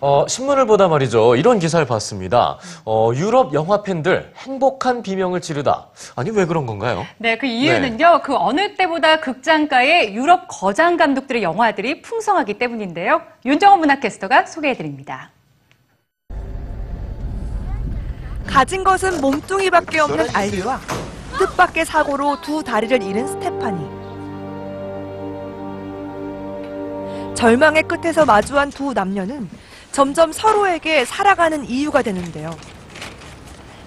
어, 신문을 보다 말이죠. 이런 기사를 봤습니다. 어, 유럽 영화 팬들 행복한 비명을 지르다. 아니, 왜 그런 건가요? 네, 그 이유는요, 그 어느 때보다 극장가에 유럽 거장 감독들의 영화들이 풍성하기 때문인데요. 윤정원 문화캐스터가 소개해드립니다. 가진 것은 몸뚱이밖에 없는 알리와 뜻밖의 사고로 두 다리를 잃은 스테파니. 절망의 끝에서 마주한 두 남녀는 점점 서로에게 살아가는 이유가 되는데요.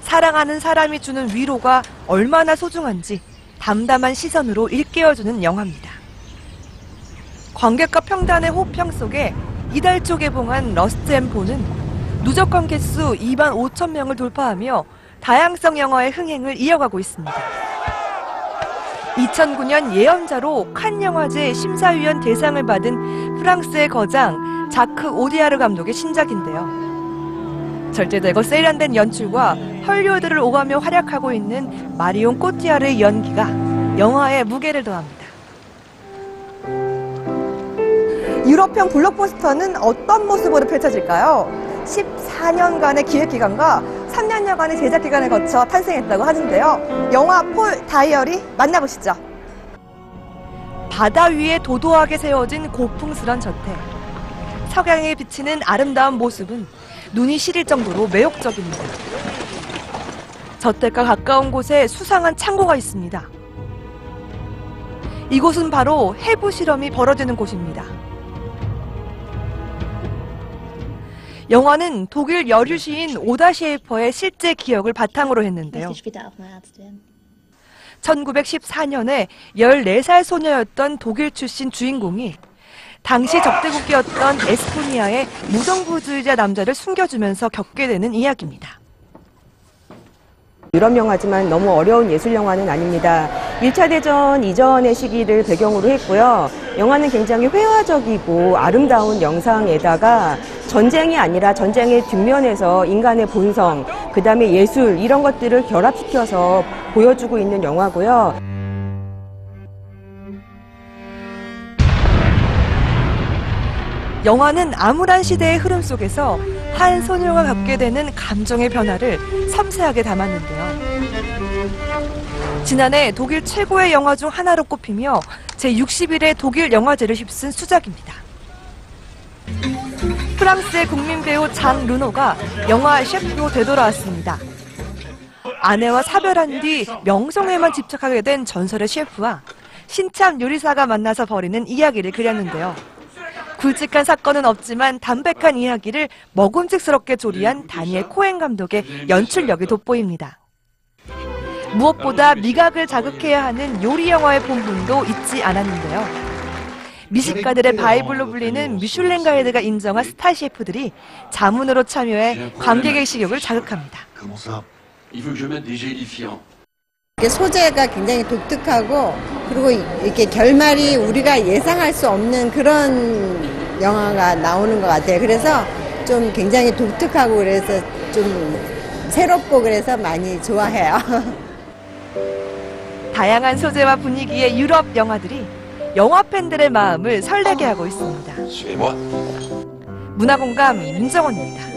사랑하는 사람이 주는 위로가 얼마나 소중한지 담담한 시선으로 일깨워주는 영화입니다. 관객과 평단의 호평 속에 이달 초 개봉한 러스트 앤 본은 누적 관객 수 2만 5천 명을 돌파하며 다양성 영화의 흥행을 이어가고 있습니다. 2009년 예언자로 칸 영화제 심사위원 대상을 받은 프랑스의 거장 자크 오디아르 감독의 신작인데요. 절제되고 세련된 연출과 헐리우드를 오가며 활약하고 있는 마리온 꼬티아르의 연기가 영화에 무게를 더합니다. 유럽형 블록버스터는 어떤 모습으로 펼쳐질까요? 14년간의 기획기간과 3년여간의 제작기간을 거쳐 탄생했다고 하는데요. 영화 폴 다이어리 만나보시죠. 바다 위에 도도하게 세워진 고풍스런 저택. 석양에 비치는 아름다운 모습은 눈이 시릴 정도로 매혹적입니다. 저택과 가까운 곳에 수상한 창고가 있습니다. 이곳은 바로 해부 실험이 벌어지는 곳입니다. 영화는 독일 여류 시인 오다 셰이퍼의 실제 기억을 바탕으로 했는데요. möchte später auch mal Arzt werden. 1914년에 14살 소녀였던 독일 출신 주인공이 당시 적대국이었던 에스토니아의 무정부주의자 남자를 숨겨주면서 겪게 되는 이야기입니다. 유럽 영화지만 너무 어려운 예술 영화는 아닙니다. 1차 대전 이전의 시기를 배경으로 했고요. 영화는 굉장히 회화적이고 아름다운 영상에다가 전쟁이 아니라 전쟁의 뒷면에서 인간의 본성, 그 다음에 예술, 이런 것들을 결합시켜서 보여주고 있는 영화고요. 영화는 암울한 시대의 흐름 속에서 한 소녀가 겪게 되는 감정의 변화를 섬세하게 담았는데요. 지난해 독일 최고의 영화 중 하나로 꼽히며 제61회 독일 영화제를 휩쓴 수작입니다. 프랑스의 국민 배우 장 르노가 영화 셰프로 되돌아왔습니다. 아내와 사별한 뒤 명성에만 집착하게 된 전설의 셰프와 신참 요리사가 만나서 벌이는 이야기를 그렸는데요. 굵직한 사건은 없지만 담백한 이야기를 먹음직스럽게 조리한 다니엘 코엔 감독의 연출력이 돋보입니다. 무엇보다 미각을 자극해야 하는 요리 영화의 본분도 잊지 않았는데요. 미식가들의 바이블로 불리는 미슐랭 가이드가 인정한 스타 셰프들이 자문으로 참여해 관객의 식욕을 자극합니다. 소재가 굉장히 독특하고 그리고 이렇게 결말이 우리가 예상할 수 없는 그런 영화가 나오는 것 같아요. 그래서 좀 굉장히 독특하고 그래서 좀 새롭고 그래서 많이 좋아해요. 다양한 소재와 분위기의 유럽 영화들이 영화 팬들의 마음을 설레게 하고 있습니다. Suivez-moi. 문화공감 윤정원입니다.